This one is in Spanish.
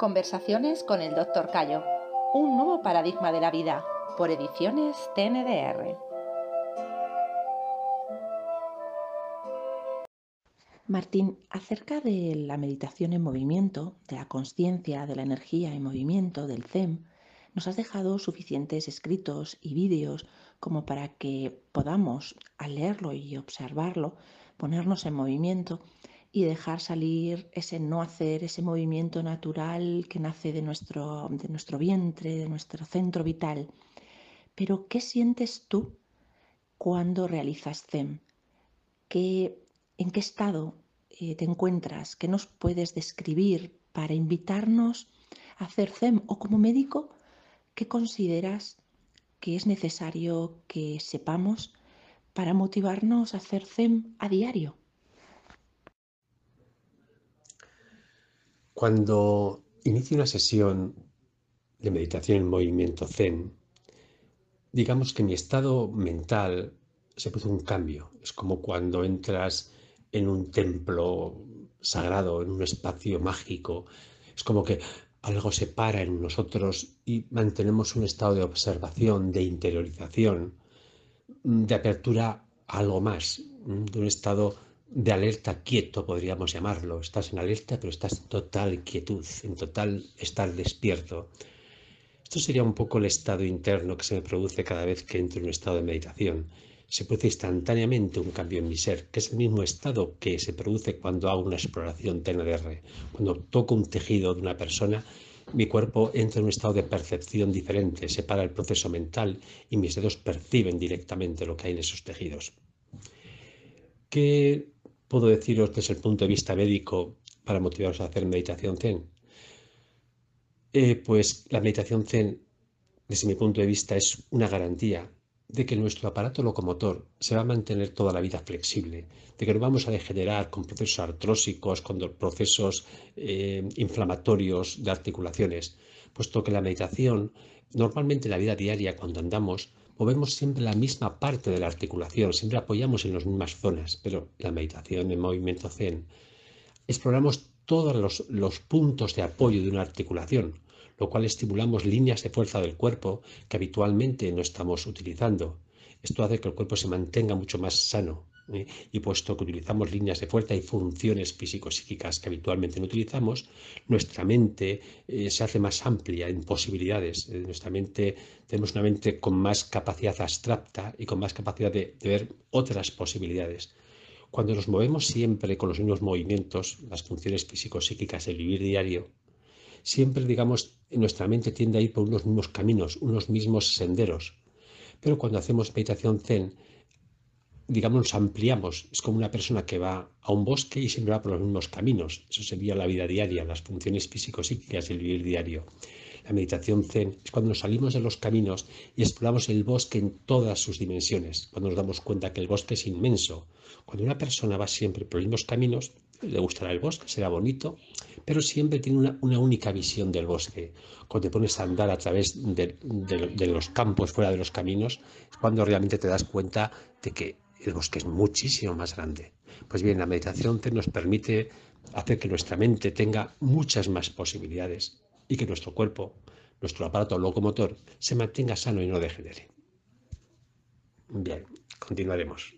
Conversaciones con el Dr. Cayo. Un nuevo paradigma de la vida. Por ediciones TNDR. Martín, acerca de la meditación en movimiento, de la conciencia, de la energía en movimiento, del ZEM, nos has dejado suficientes escritos y vídeos como para que podamos, al leerlo y observarlo, ponernos en movimiento y dejar salir ese no hacer, ese movimiento natural que nace de nuestro, de nuestro vientre, de nuestro centro vital. Pero, ¿qué sientes tú cuando realizas Zen? ¿Qué, ¿En qué estado eh, te encuentras? ¿Qué nos puedes describir para invitarnos a hacer Zen? O como médico, ¿qué consideras que es necesario que sepamos para motivarnos a hacer Zen a diario? Cuando inicio una sesión de meditación en movimiento zen, digamos que mi estado mental se produce un cambio. Es como cuando entras en un templo sagrado, en un espacio mágico. Es como que algo se para en nosotros y mantenemos un estado de observación, de interiorización, de apertura a algo más, de un estado de alerta quieto, podríamos llamarlo. Estás en alerta, pero estás en total quietud, en total estar despierto. Esto sería un poco el estado interno que se me produce cada vez que entro en un estado de meditación. Se produce instantáneamente un cambio en mi ser, que es el mismo estado que se produce cuando hago una exploración TNDR. Cuando toco un tejido de una persona, mi cuerpo entra en un estado de percepción diferente, separa el proceso mental y mis dedos perciben directamente lo que hay en esos tejidos. ¿Qué puedo deciros desde el punto de vista médico para motivaros a hacer meditación zen? Eh, pues la meditación zen, desde mi punto de vista, es una garantía de que nuestro aparato locomotor se va a mantener toda la vida flexible, de que no vamos a degenerar con procesos artrósicos, con procesos eh, inflamatorios de articulaciones, puesto que la meditación, normalmente en la vida diaria, cuando andamos, movemos siempre la misma parte de la articulación, siempre apoyamos en las mismas zonas, pero la meditación en movimiento zen, exploramos todos los, los puntos de apoyo de una articulación, lo cual estimulamos líneas de fuerza del cuerpo que habitualmente no estamos utilizando. Esto hace que el cuerpo se mantenga mucho más sano, ¿eh? y puesto que utilizamos líneas de fuerza y funciones físico-psíquicas que habitualmente no utilizamos, nuestra mente eh, se hace más amplia en posibilidades. Eh, nuestra mente, tenemos una mente con más capacidad abstracta y con más capacidad de, ver otras posibilidades. Cuando nos movemos siempre con los mismos movimientos, las funciones físico-psíquicas del vivir diario, siempre, digamos, nuestra mente tiende a ir por unos mismos caminos, unos mismos senderos. Pero cuando hacemos meditación zen, digamos, nos ampliamos. Es como una persona que va a un bosque y siempre va por los mismos caminos. Eso sería la vida diaria, las funciones físico-psíquicas del vivir diario. La meditación zen es cuando nos salimos de los caminos y exploramos el bosque en todas sus dimensiones, cuando nos damos cuenta que el bosque es inmenso. Cuando una persona va siempre por los mismos caminos, le gustará el bosque, será bonito, pero siempre tiene una, única visión del bosque. Cuando te pones a andar a través de, de los campos, fuera de los caminos, es cuando realmente te das cuenta de que el bosque es muchísimo más grande. Pues bien, la meditación nos permite hacer que nuestra mente tenga muchas más posibilidades y que nuestro cuerpo, nuestro aparato locomotor, se mantenga sano y no degenere. Bien, continuaremos.